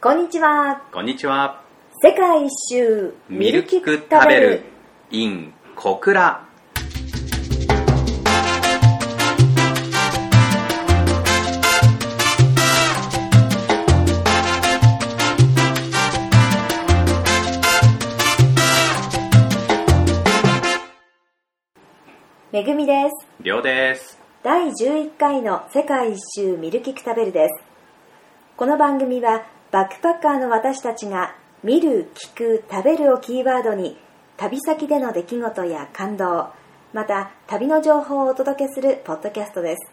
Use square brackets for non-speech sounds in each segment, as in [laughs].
こんにちは。こんにちは。世界一周ミルキク食べる in 小倉。めぐみです。りょうです。第11回の世界一周ミルキク食べるです。この番組はバックパッカーの私たちが見る、聞く、食べるをキーワードに旅先での出来事や感動、また旅の情報をお届けするポッドキャストです。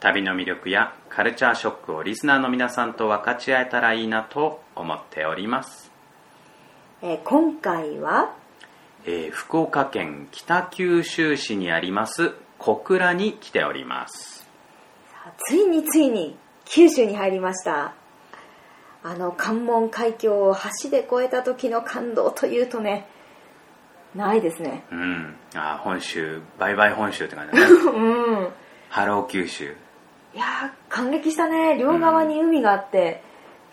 旅の魅力やカルチャーショックをリスナーの皆さんと分かち合えたらいいなと思っております。えー今回は？えー福岡県北九州市にあります小倉に来ております。ついについに九州に入りましたあの関門海峡を橋で越えた時の感動というとねないですねうん。あー本州、バイバイ本州って感じだね。[laughs] うんハロー九州。いやー感激したね両側に海があって、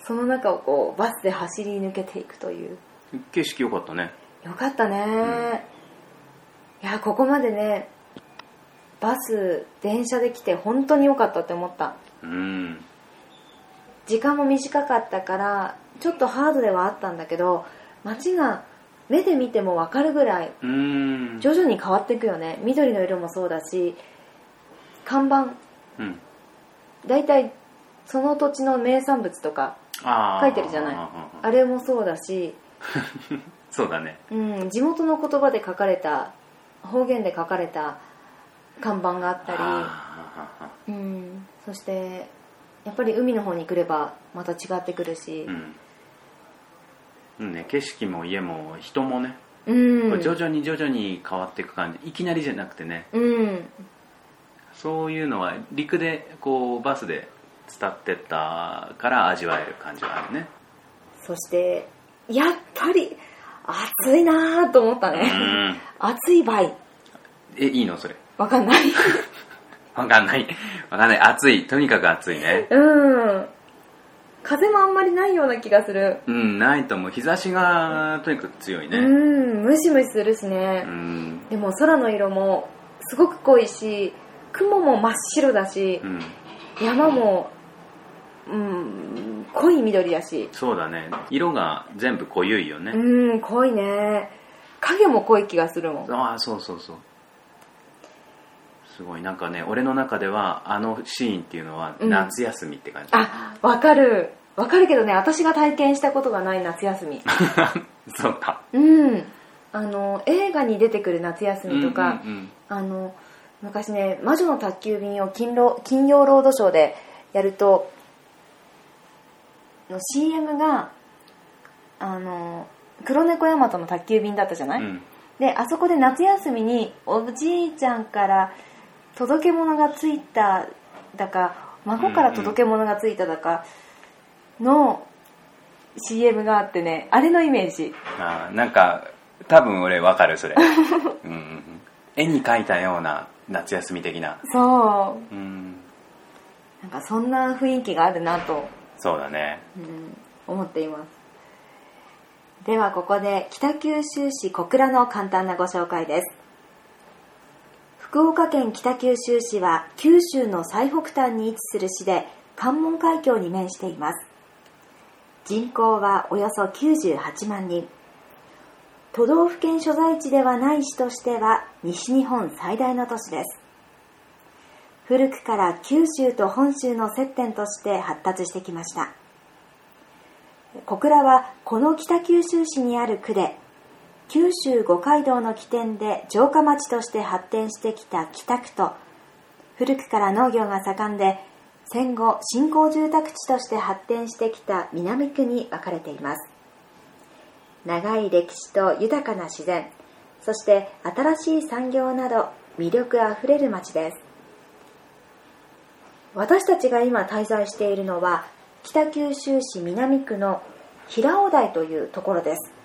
その中をこうバスで走り抜けていくという景色良かったね。よかったね、いやここまでねバス電車で来て本当に良かったって思ったうん。時間も短かったからちょっとハードではあったんだけど街が目で見ても分かるぐらいうん。徐々に変わっていくよね。緑の色もそうだし看板。うん。大体その土地の名産物とか書いてるじゃない。あれもそうだし、[laughs] そうだね。うん、地元の言葉で書かれた方言で書かれた看板があったあり、うん、そしてやっぱり海の方に来ればまた違ってくるし。ーうん。うんね、景色も家も人もね、うん。徐々に徐々に変わっていく感じ。いきなりじゃなくてね。うん。そういうのは陸でこうバスで伝ってったから味わえる感じはあるね。そしてやっぱり暑いなと思ったうねん。暑い倍えいいの？それ。わかんないわかんない。わかんない。暑い。とにかく暑いね。うん。風もあんまりないような気がする。うんないと思う。日差しがとにかく強いね。うんムシムシするしね。う、ん。でも空の色もすごく濃いし雲も真っ白だしうん。山もうん濃い緑だし。そうだね。色が全部濃ゆいよね、うん濃いね。影も濃い気がするもん。ああそうそうそうすごい。なんかね俺の中ではあのシーンっていうのはうん。夏休みって感じ、あわかる。わかるけどね私が体験したことがない夏休み。[laughs] そうか。うん。あの映画に出てくる夏休みとか、うんうんあの昔ね「魔女の宅急便」を金ロ金曜ロードショーでやるとの CM があの黒猫大和の宅急便だったじゃない、うん。であそこで夏休みにおじいちゃんから届け物がついただか孫から届け物がついただかの CM があってねあれのイメージ。あーなんか多分俺わかるそれ。[laughs] うんうんうん。絵に描いたような夏休み的な。そう。うん。なんかそんな雰囲気があるなと、そうだね。うん、思っています。ではここで北九州市小倉の簡単なご紹介です福岡県北九州市は九州の最北端に位置する市で関門海峡に面しています。人口はおよそ98万人。都道府県所在地ではない市としては西日本最大の都市です。古くから九州と本州の接点として発達してきました。小倉はこの北九州市にある区で九州五街道の起点で城下町として発展してきた北区と古くから農業が盛んで戦後新興住宅地として発展してきた南区に分かれています。長い歴史と豊かな自然そして新しい産業など魅力あふれる町です。私たちが今滞在しているのは北九州市南区の平尾台というところです。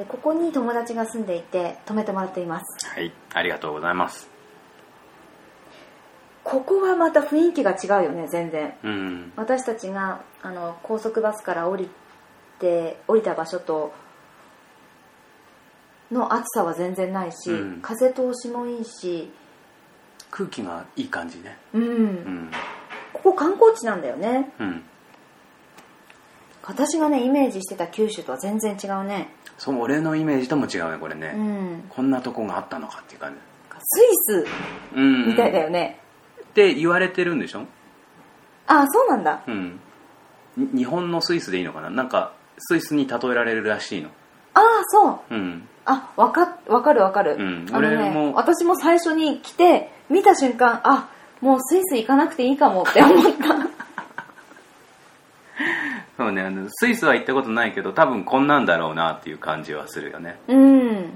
でここに友達が住んでいて泊めてもらっています。はい。ありがとうございます。ここはまた雰囲気が違うよね全然。うん。私たちがあの高速バスから降りて降りた場所との暑さは全然ないし、うん。風通しもいいし空気がいい感じね。うん、うん。ここ観光地なんだよね。うん私がねイメージしてた九州とは全然違うね。そう俺のイメージとも違うねこれね、うん。こんなとこがあったのかっていう感じ。スイスうんみたいだよね、って言われてるんでしょ？あそうなんだ。うん。に日本のスイスでいいのかな？なんかスイスに例えられるらしいの。ああそう。うん。あわかわかるわかる、うん。あのね俺も。私も最初に来て見た瞬間あもうスイス行かなくていいかもって思ったそうねあのスイスは行ったことないけど多分こんなんだろうなっていう感じはするよね。うん。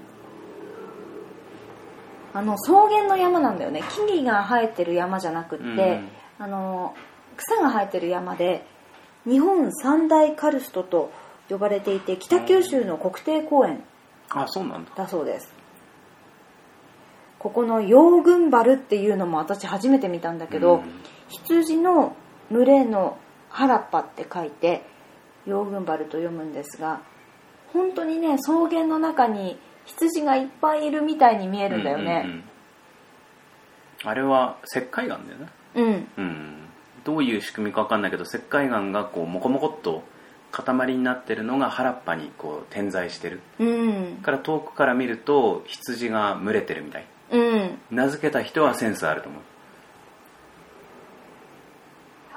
あの草原の山なんだよね。木々が生えてる山じゃなくって、うん。あの草が生えてる山で日本三大カルストと呼ばれていて北九州の国定公園あそうなんだ。だそうです。ここの羊群原っていうのも私初めて見たんだけど、うん。羊の群れの原っぱって書いて羊群原と読むんですが本当にね草原の中に羊がいっぱいいるみたいに見えるんだようんうんねうん。あれは石灰岩だよね。うん。うん。どういう仕組みか分かんないけど石灰岩がこうモコモコっと塊になってるのが原っぱにこう点在してる。うん。から遠くから見ると羊が群れてるみたい。うん。名付けた人はセンスあると思う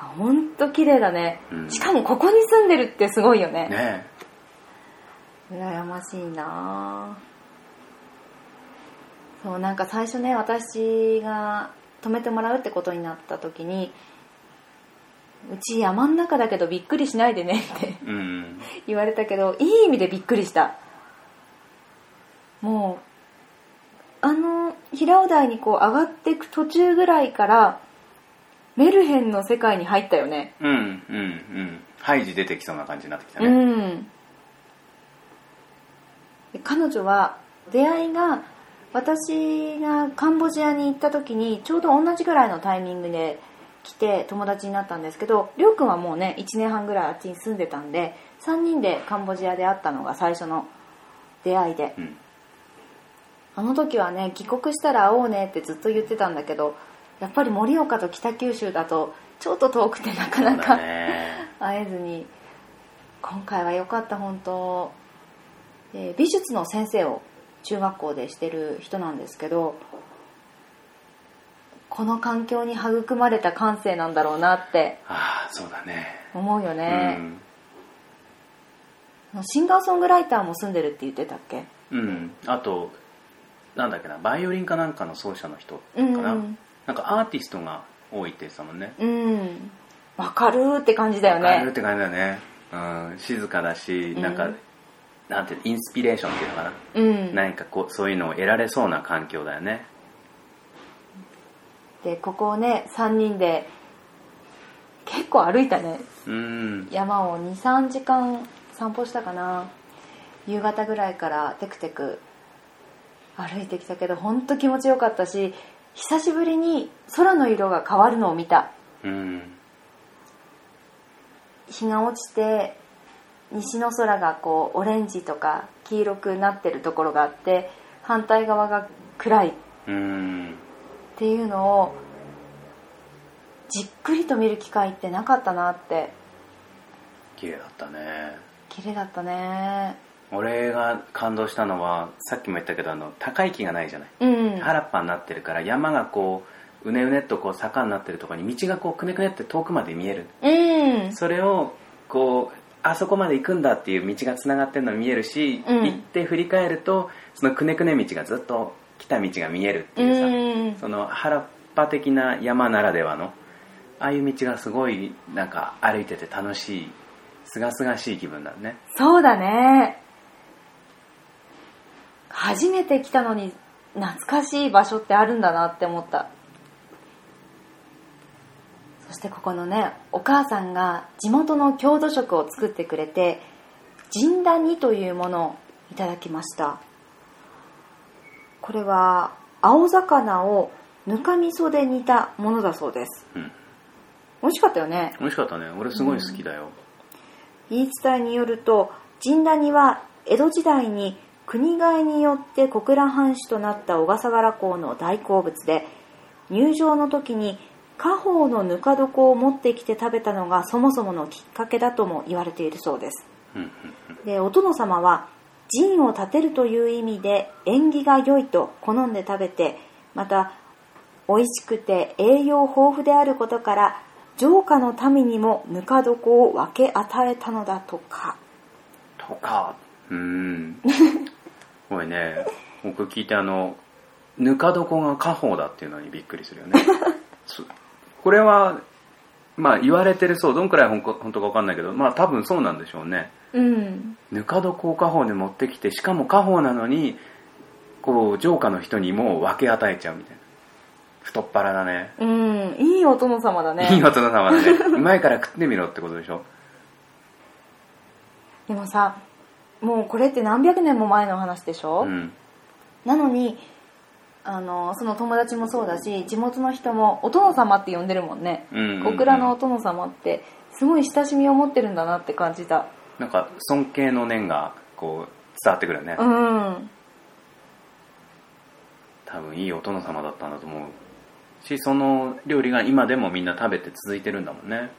本当綺麗だね、うん。しかもここに住んでるってすごいよね。ね。羨ましいな。あそうなんか最初ね私が泊めてもらうってことになった時にうち山ん中だけどびっくりしないでねってえうん。[laughs] 言われたけどいい意味でびっくりした。もうあの平尾台にこう上がっていく途中ぐらいからメルヘンの世界に入ったよね。うんうんうん。ハイジ出てきそうな感じになってきたうねん。で彼女は出会いが私がカンボジアに行った時にちょうど同じぐらいのタイミングで来て友達になったんですけどりょうくんはもうね1年半ぐらいあっちに住んでたんで3人でカンボジアで会ったのが最初の出会いで。うん。あの時はね帰国したら会おうねってずっと言ってたんだけどやっぱり盛岡と北九州だとちょっと遠くてなかなかね。会えずに今回は良かった本当。で美術の先生を中学校でしてる人なんですけどこの環境に育まれた感性なんだろうなってああそうだね。思うようね、んシンガーソングライターも住んでるって言ってたっけ？うん。あとなんだっけなバイオリンかなんかの奏者の人かうんな、なんかアーティストが多いって言ってたもんね。うん。わかるって感じだよね。わかるって感じだよね、うん、静かだしなんか、うん。なんていうのインスピレーションっていうのかな、うん。何かこうそういうのを得られそうな環境だよね。でここをね3人で結構歩いたね。うん。山を23時間散歩したかな。夕方ぐらいからテクテク歩いてきたけど本当気持ちよかったし久しぶりに空の色が変わるのを見た。うん。日が落ちて西の空がこうオレンジとか黄色くなってるところがあって反対側が暗い。っうんていうのをじっくりと見る機会ってなかったなって。綺麗だったね。綺麗だったね俺が感動したのはさっきも言ったけどあの高い木がないじゃない、うん原っぱになってるから山がこううねうねっとこう坂になってるところに道がこうくねくねって遠くまで見える。うん。それをこうあそこまで行くんだっていう道がつながってるのが見えるし、うん。行って振り返るとそのくねくね道がずっと来た道が見えるっていうさ、その原っぱ的な山ならではのああいう道がすごいなんか歩いてて楽しいすがすがしい気分だね。そうだね初めて来たのに懐かしい場所ってあるんだなって思った。そしてここのねお母さんが地元の郷土食を作ってくれてジンダニというものをいただきました。これは青魚をぬか味噌で煮たものだそうです。うん。美味しかったよね。美味しかったね。俺すごい好きだよ。言い伝えによると神谷は江戸時代に国替えによって小倉藩主となった小笠原公の大好物で入場の時に家宝のぬか床を持ってきて食べたのがそもそものきっかけだとも言われているそうです。でお殿様は陣を立てるという意味で縁起が良いと好んで食べてまた美味しくて栄養豊富であることから城下の民にもぬか床を分け与えたのだとか。とか。うん [laughs] これね僕聞いてあのぬか床が家宝だっていうのにびっくりするよね。[laughs] これはまあ言われてるそうどんくらい本当か分かんないけどまあ多分そうなんでしょうね。うん。ぬか床を家宝に持ってきてしかも家宝なのにこう城下の人にも分け与えちゃうみたいな。太っ腹だね。うん。いいお殿様だね。いいお殿様だね。うまいから食ってみろってことでしょ。でもさもうこれって何百年も前の話でしょ、うん、なのにあのその友達もそうだし地元の人もお殿様って呼んでるもんね、うんうんうん、小倉のお殿様ってすごい親しみを持ってるんだなって感じた。なんか尊敬の念がこう伝わってくるね。うん。多分いいお殿様だったんだと思うしその料理が今でもみんな食べて続いてるんだもんね。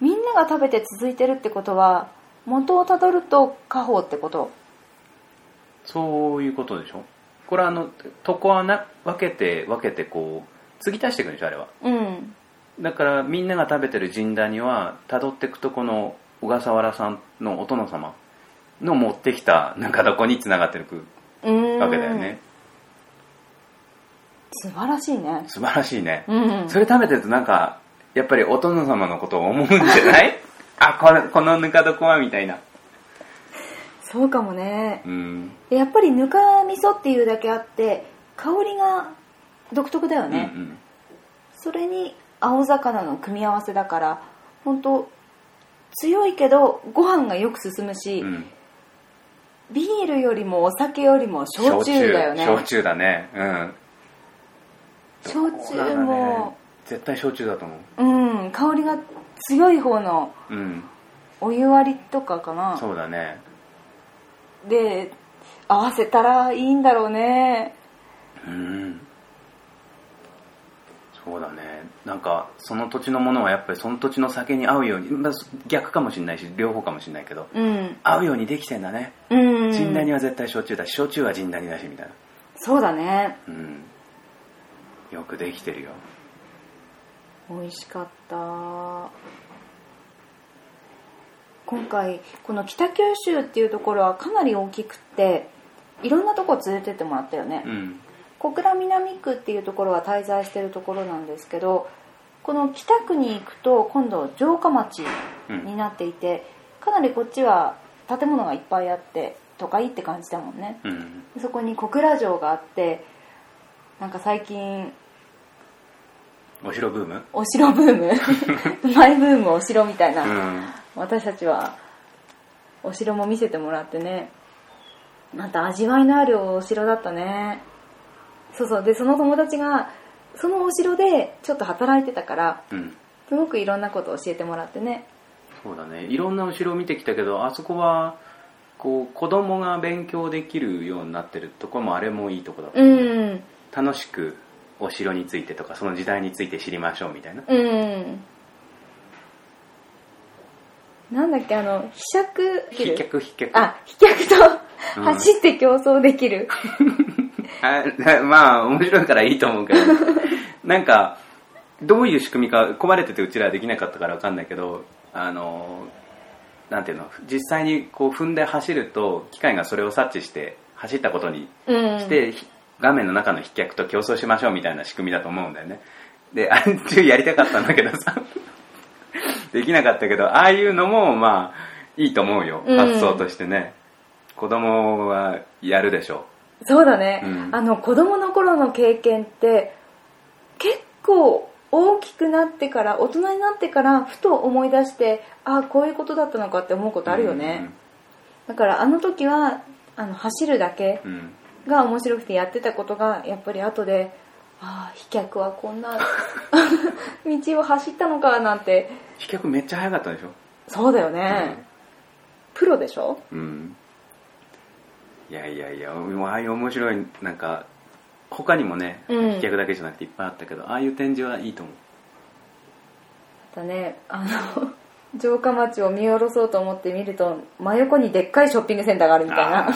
みんなが食べて続いてるってことは元をたどると家宝ってこと？そういうことでしょ？これはあの床はな分けて分けてこう継ぎ足していくんでしょあれは。うん。だからみんなが食べてる神田にはたどっていくとこの小笠原さんのお殿様の持ってきたなんかどこにつながってるわけだよね。素晴らしいね。素晴らしいね、うん、それ食べてるとなんかやっぱりお殿様のことを思うんじゃない？あこれこのぬか床はみたいな。そうかもね、うん、やっぱりぬか味噌っていうだけあって香りが独特だよね、うんうん、それに青魚の組み合わせだから本当強いけどご飯がよく進むし、うん、ビールよりもお酒よりも焼酎だよね。焼酎。だね。うん。焼酎も、ね、絶対焼酎だと思う。うん香りが強い方のお湯割りとかかな、うん、そうだね。で合わせたらいいんだろうね。うん。そうだね。なんかその土地のものはやっぱりその土地の酒に合うように、まあ、逆かもしれないし両方かもしれないけど、うん、合うようにできてんだね。うん。神谷は絶対焼酎だし焼酎は神谷だしみたいな。そうだね。うん。よくできてるよ美味しかった。今回この北九州っていうところはかなり大きくっていろんなとこ連れてってもらったよね、うん、小倉南区っていうところは滞在してるところなんですけどこの北区に行くと今度城下町になっていて、うん、かなりこっちは建物がいっぱいあって都会って感じだもんね、うん、そこに小倉城があってなんか最近お城ブーム？お城ブーム？[laughs] マイブームお城みたいな、うん、私たちはお城も見せてもらってね。また味わいのあるお城だったね。そうそう。でその友達がそのお城でちょっと働いてたから、うん、すごくいろんなことを教えてもらってね。そうだね。いろんなお城を見てきたけどあそこはこう子供が勉強できるようになってるところもあれもいいとこだった、うん、楽しくお城についてとかその時代について知りましょうみたいな。うん。なんだっけあの飛脚飛脚飛脚。あ飛脚と走って競争できる、[laughs] あまあ面白いからいいと思うけど。[laughs] なんかどういう仕組みか壊れててうちらはできなかったから分かんないけどあのなんていうの実際にこう踏んで走ると機械がそれを察知して走ったことにして、うん、画面の中の飛脚と競争しましょうみたいな仕組みだと思うんだよね。であれ中やりたかったんだけどさ。[laughs] できなかったけどああいうのもまあいいと思うよ、発想としてね。子供はやるでしょう。そうだね、うん、あの子供の頃の経験って結構大きくなってから大人になってからふと思い出してああこういうことだったのかって思うことあるよね、うん。うん、だからあの時はあの走るだけが面白くてやってたことがやっぱり後でああ飛脚はこんな [laughs] 道を走ったのかなんて。飛脚めっちゃ速かったでしょ？そうだよね、プロでしょ？うん。いやいやいやもうああいう面白いなんか他にもねうん。飛脚だけじゃなくていっぱいあったけど、ああいう展示はいいと思う。だね。あの城下町を見下ろそうと思って見ると真横にでっかいショッピングセンターがあるみたいな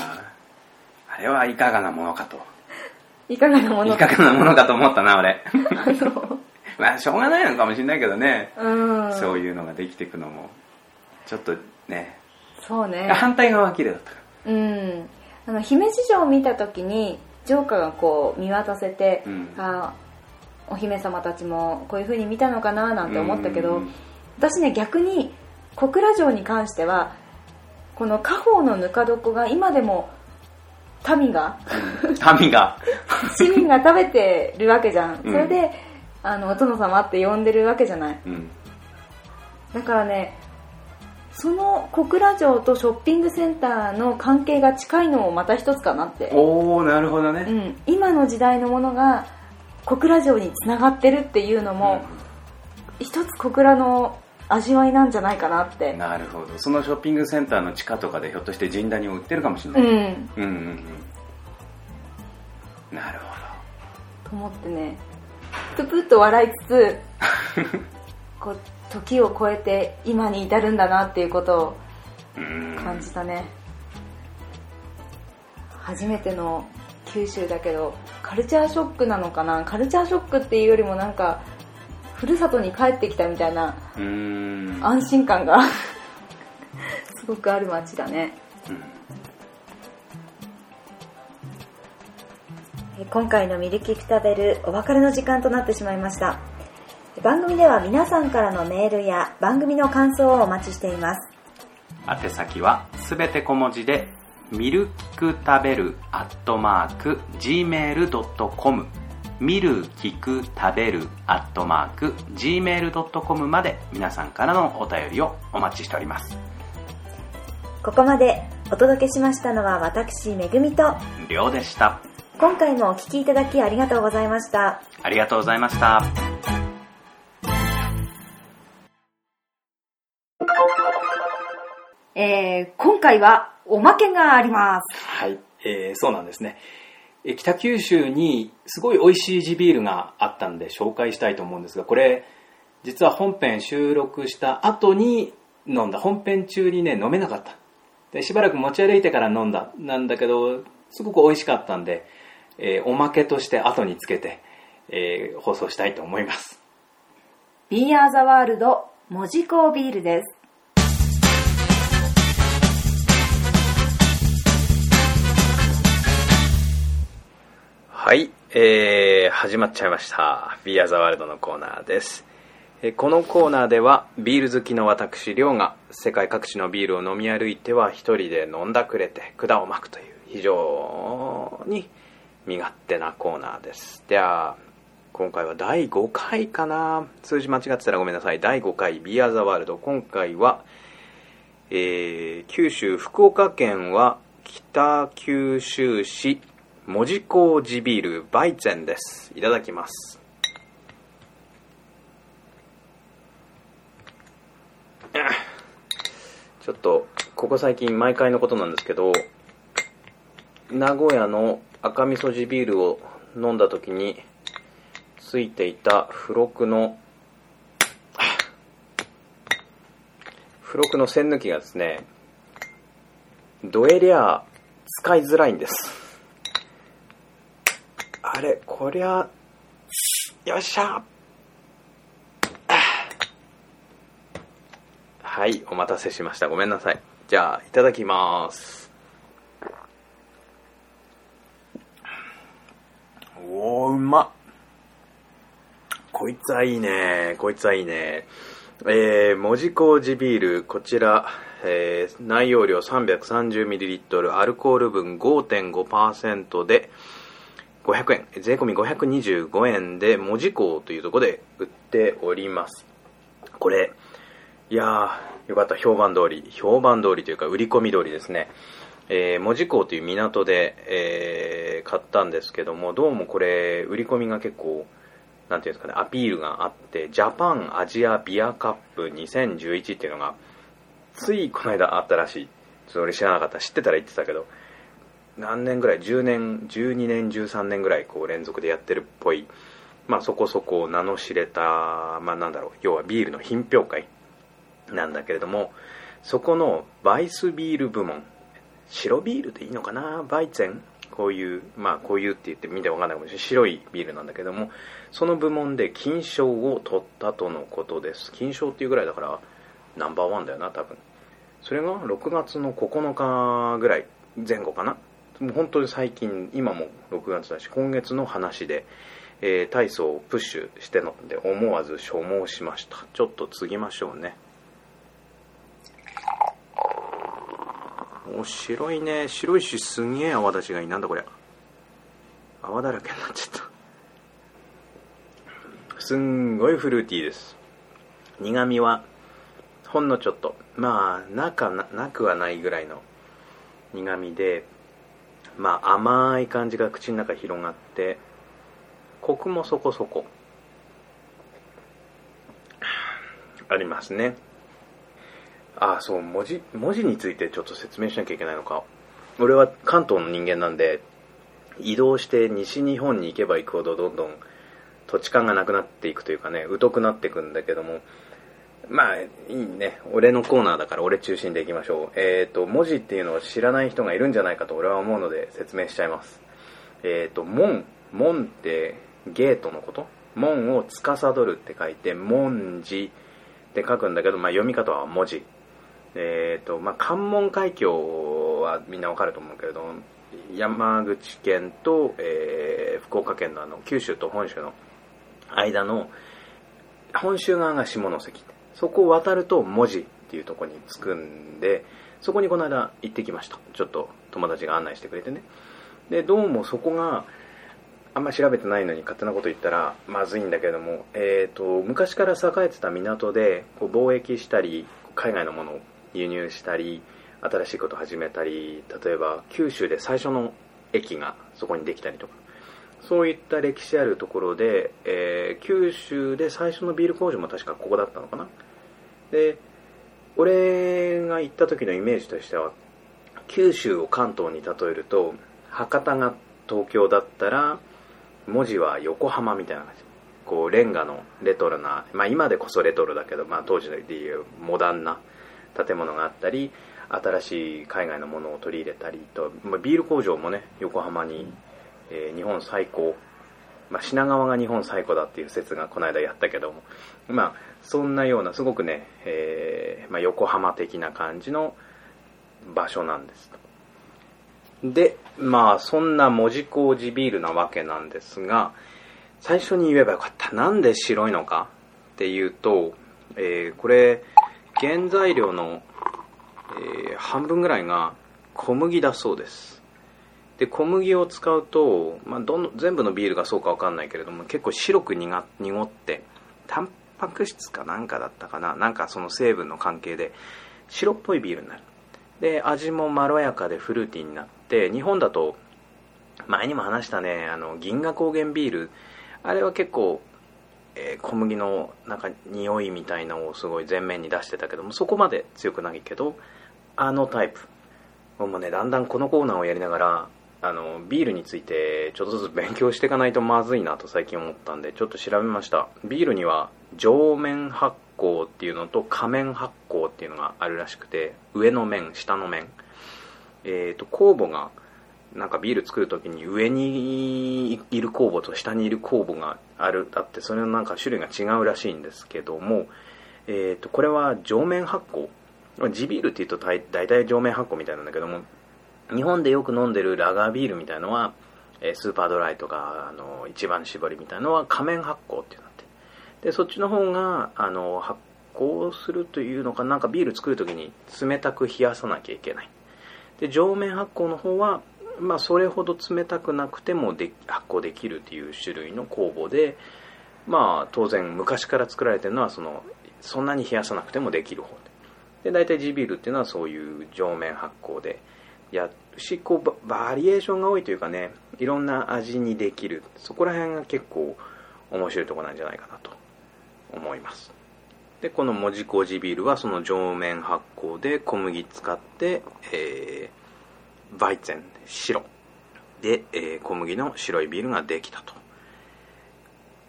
あれはいかがなものかと。いかがなものいかがなものかと思ったな俺。あの。[laughs] まあしょうがないのかもしれないけどね、うん。そういうのができていくのも。ちょっとね。そうね。反対側は綺麗だったから。うん。あの姫路城を見た時に城下がこう見渡せて、うん。あお姫様たちもこういう風に見たのかななんて思ったけど、うん。私ね逆に小倉城に関してはこの家宝のぬか床が今でも民が。民が。[laughs] 市民が食べてるわけじゃん、うん。それであのお殿様って呼んでるわけじゃない。うん。だからねその小倉城とショッピングセンターの関係が近いのもまた一つかなって、おおなるほどね、うん、今の時代のものが小倉城につながってるっていうのも、一つ小倉の味わいなんじゃないかなって。なるほど。そのショッピングセンターの地下とかでひょっとして神谷を売ってるかもしれない、うん。うん、うんうん。なるほと思ってね。ププッと笑いつつ [laughs] こう時を超えて今に至るんだなっていうことを感じたね、初めての九州だけどカルチャーショックなのかな？カルチャーショックっていうよりもなんかふるさとに帰ってきたみたいな安心感が [laughs] すごくある街だね。うん。え今回のミルキクタベルお別れの時間となってしまいました。番組では皆さんからのメールや番組の感想をお待ちしています。宛先はすべて小文字でミルキク食べるアットマーク gmail.com ミルキク食べるアットマーク gmail.com まで皆さんからのお便りをお待ちしております。ここまでお届けしましたのは私めぐみとりょうでした。今回もお聞きいただきありがとうございました。ありがとうございました。えー、今回はおまけがあります。はい、えーそうなんですね。北九州にすごい美味しい地ビールがあったんで紹介したいと思うんですが、これ、実は本編収録した後に飲んだ。本編中にね、飲めなかった。で、しばらく持ち歩いてから飲んだ。なんだけど、すごく美味しかったんで、えーおまけとして後につけて、えー放送したいと思います。ビーアーザワールド文字工ビールですはい、えー、始まっちゃいました。ビアザワールドのコーナーです。えーこのコーナーでは、ビール好きの私、りょうが、世界各地のビールを飲み歩いては、一人で飲んだくれて、管を巻くという、非常に身勝手なコーナーです。では、今回は第5回かな数字間違ってたらごめんなさい。第5回、ビアザワールド。今回は、えー九州福岡県は北九州市門司港地ビールバイゼンです。いただきます。ちょっとここ最近毎回のことなんですけど名古屋の赤味噌地ビールを飲んだ時についていた付録の付録の栓抜きがですねどえりゃ使いづらいんです。あれこりゃよっしゃ。はいお待たせしました。ごめんなさい。じゃあいただきます。おーうま。っこいつはいいね。こいつはいいね。えー、文字工事ビールこちら、えー内容量 330ml アルコール分5.5%で500円。税込み525円で文字工というところで売っております。これいやーよかった。評判通り評判通りというか売り込み通りですね。えー、門司港という港で、えー買ったんですけどもどうもこれ売り込みが結構なんていうんですかねアピールがあってジャパンアジアビアカップ2011っていうのがついこの間あったらしい。それ知らなかった。知ってたら言ってたけど。何年ぐらい？10年12年13年ぐらいこう連続でやってるっぽい。まあそこそこ名の知れたまあなんだろう。要はビールの品評会なんだけれどもそこのバイスビール部門。白ビールでいいのかな？バイゼン？こういうまあこういうって言って見てわかんないかもしれない。白いビールなんだけどもその部門で金賞を取ったとのことです。金賞っていうぐらいだからナンバーワンだよな多分。それが6月の9日ぐらい。前後かな？もう本当に最近今も6月だし今月の話で、えー、体操をプッシュしてので思わず所望しました。ちょっと継ぎましょうね。お白いね。白いしすげえ泡立ちがいい。なんだこれ泡だらけになっちゃった。すんごいフルーティーです。苦味はほんのちょっと。まあなかななくはないぐらいの苦味でまあ甘い感じが口の中広がってコクもそこそこ。ありますね。ああそう文字文字についてちょっと説明しなきゃいけないのか。俺は関東の人間なんで移動して西日本に行けば行くほどどんどん土地勘がなくなっていくというかね疎くなっていくんだけどもまあいいね。俺のコーナーだから俺中心でいきましょう。えっ、ー、と文字っていうのを知らない人がいるんじゃないかと俺は思うので説明しちゃいます。えっ、ー、と門門ってゲートのこと？門を司るって書いて文字って書くんだけど、まあ、読み方は文字。えーとまあ、関門海峡はみんなわかると思うけれど山口県と、えー、福岡県のあの九州と本州の間の本州側が下関そこを渡ると文字っていうとこに着くんでそこにこの間行ってきました。ちょっと友達が案内してくれてね。でどうもそこがあんま調べてないのに勝手なこと言ったらまずいんだけども、えーと、と昔から栄えてた港でこう貿易したり海外のものを輸入したり新しいことを始めたり例えば九州で最初の駅がそこにできたりとかそういった歴史あるところで、えー、九州で最初のビール工場も確かここだったのかな。で俺が行った時のイメージとしては九州を関東に例えると博多が東京だったら文字は横浜みたいな感じ。こうレンガのレトロな、まあ、今でこそレトロだけど、まあ、当時でいうモダンな建物があったり新しい海外のものを取り入れたりと、まあ、ビール工場もね横浜に、えー、日本最高、まあ、品川が日本最古だっていう説がこの間やったけども。まあそんなようなすごくね、えー、まあ、横浜的な感じの場所なんですでまあそんな文字工事ビールなわけなんですが最初に言えばよかった。なんで白いのかっていうと、えー、これ原材料の、えー、半分ぐらいが小麦だそうです。で小麦を使うと、まあ、どの全部のビールがそうか分かんないけれども結構白く濁ってタンパク質かなんかだったかな？なんかその成分の関係で白っぽいビールになる。で味もまろやかでフルーティーになって日本だと前にも話したねあの銀河高原ビール。あれは結構えー、小麦のなんか匂いみたいなのをすごい前面に出してたけどもそこまで強くないけどあのタイプ。もうねだんだんこのコーナーをやりながらあのビールについてちょっとずつ勉強していかないとまずいなと最近思ったんでちょっと調べました。ビールには上面発酵っていうのと下面発酵っていうのがあるらしくて上の面下の面。えっ、ー、と酵母がなんかビール作る時に上にいる酵母と下にいる酵母があるだってそれのなんか種類が違うらしいんですけども、えー、とこれは上面発酵。地ビールっていうと大体上面発酵みたいなんだけども日本でよく飲んでるラガービールみたいのはえスーパードライとかあの一番搾りみたいのは仮面発酵っていうなって。でそっちの方があの発酵するというのかなんかビール作る時に冷たく冷やさなきゃいけない。で上面発酵の方はまあ、それほど冷たくなくてもで発酵できるという種類の酵母で、まあ、当然昔から作られてるのはそのそんなに冷やさなくてもできる方で。で大体地ビールっていうのはそういう上面発酵でやるしこうバリエーションが多いというかねいろんな味にできる。そこら辺が結構面白いとこなんじゃないかなと。思います。でこの文字麹ビールはその上面発酵で小麦使って、えー、バイツェン白で、えー小麦の白いビールができたと。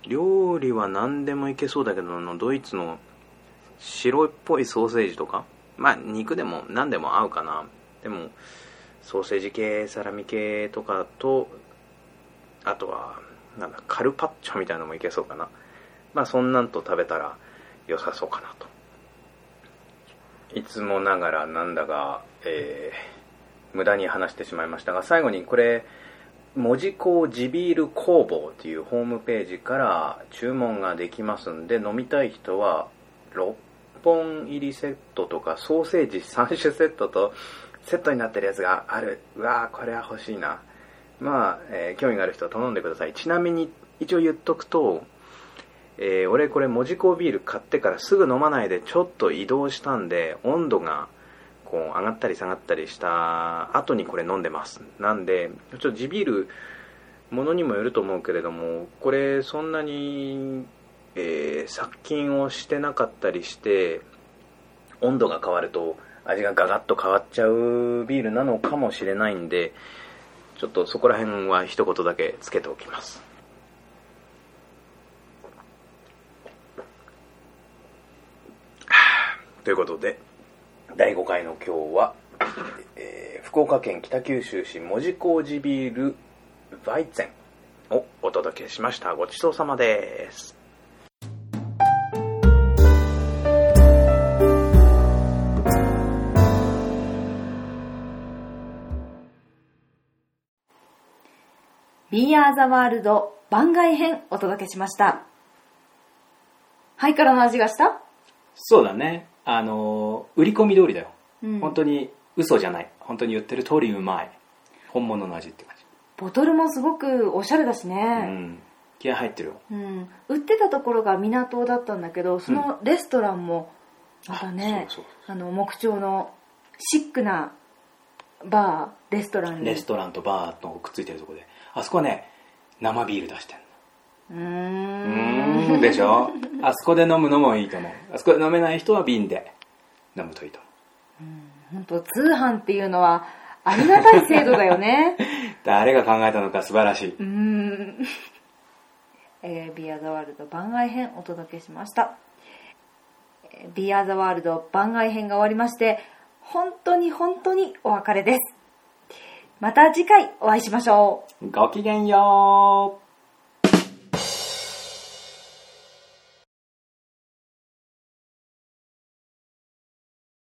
料理は何でもいけそうだけどあのドイツの白っぽいソーセージとか。まあ肉でも何でも合うかな。でもソーセージ系サラミ系とかとあとはなんだカルパッチョみたいなのもいけそうかな。まあそんなんと食べたら良さそうかなと。いつもながらなんだが、えー無駄に話してしまいましたが最後にこれ文字工地ビール工房っていうホームページから注文ができますんで飲みたい人は6本入りセットとかソーセージ3種セットとセットになってるやつがある。うわーこれは欲しいな。まあ、えー興味がある人は頼んでください。ちなみに一応言っとくとえー俺これ文字工ビール買ってからすぐ飲まないでちょっと移動したんで温度がこう上がったり下がったりした後にこれ飲んでます。なんでちょっと地ビールものにもよると思うけれどもこれそんなに、えー殺菌をしてなかったりして温度が変わると味がガガッと変わっちゃうビールなのかもしれないんでちょっとそこら辺は一言だけつけておきます。[sighs] ということで第5回の今日は、えー福岡県北九州市門司麹ビールバイツェンをお届けしました。ごちそうさまです。ビーアーザワールド番外編お届けしました。ハイカラの味がした？そうだね。あの売り込み通りだよ、うん。本当に嘘じゃない。本当に言ってる通りうまい。本物の味って感じ。ボトルもすごくおしゃれだしうね。ん。気合入ってるよ。うん。売ってたところが港だったんだけど、そのレストランも、またね、そうあの、木彫のシックなバー、レストランに。レストランとバーとくっついてるとこであそこはね生ビール出してんうー。のうんでしょ？あそこで飲むのもいいと思うあそこで飲めない人は瓶で飲むといいと思本当通販っていうのはありがたい制度だよね。う [laughs] 誰が考えたのか素晴らしいうーん。えー、ビアザワールド番外編お届けしました。えービアザワールド番外編が終わりまして、本当に本当にお別れです。また次回お会いしましょう。ごきげんよう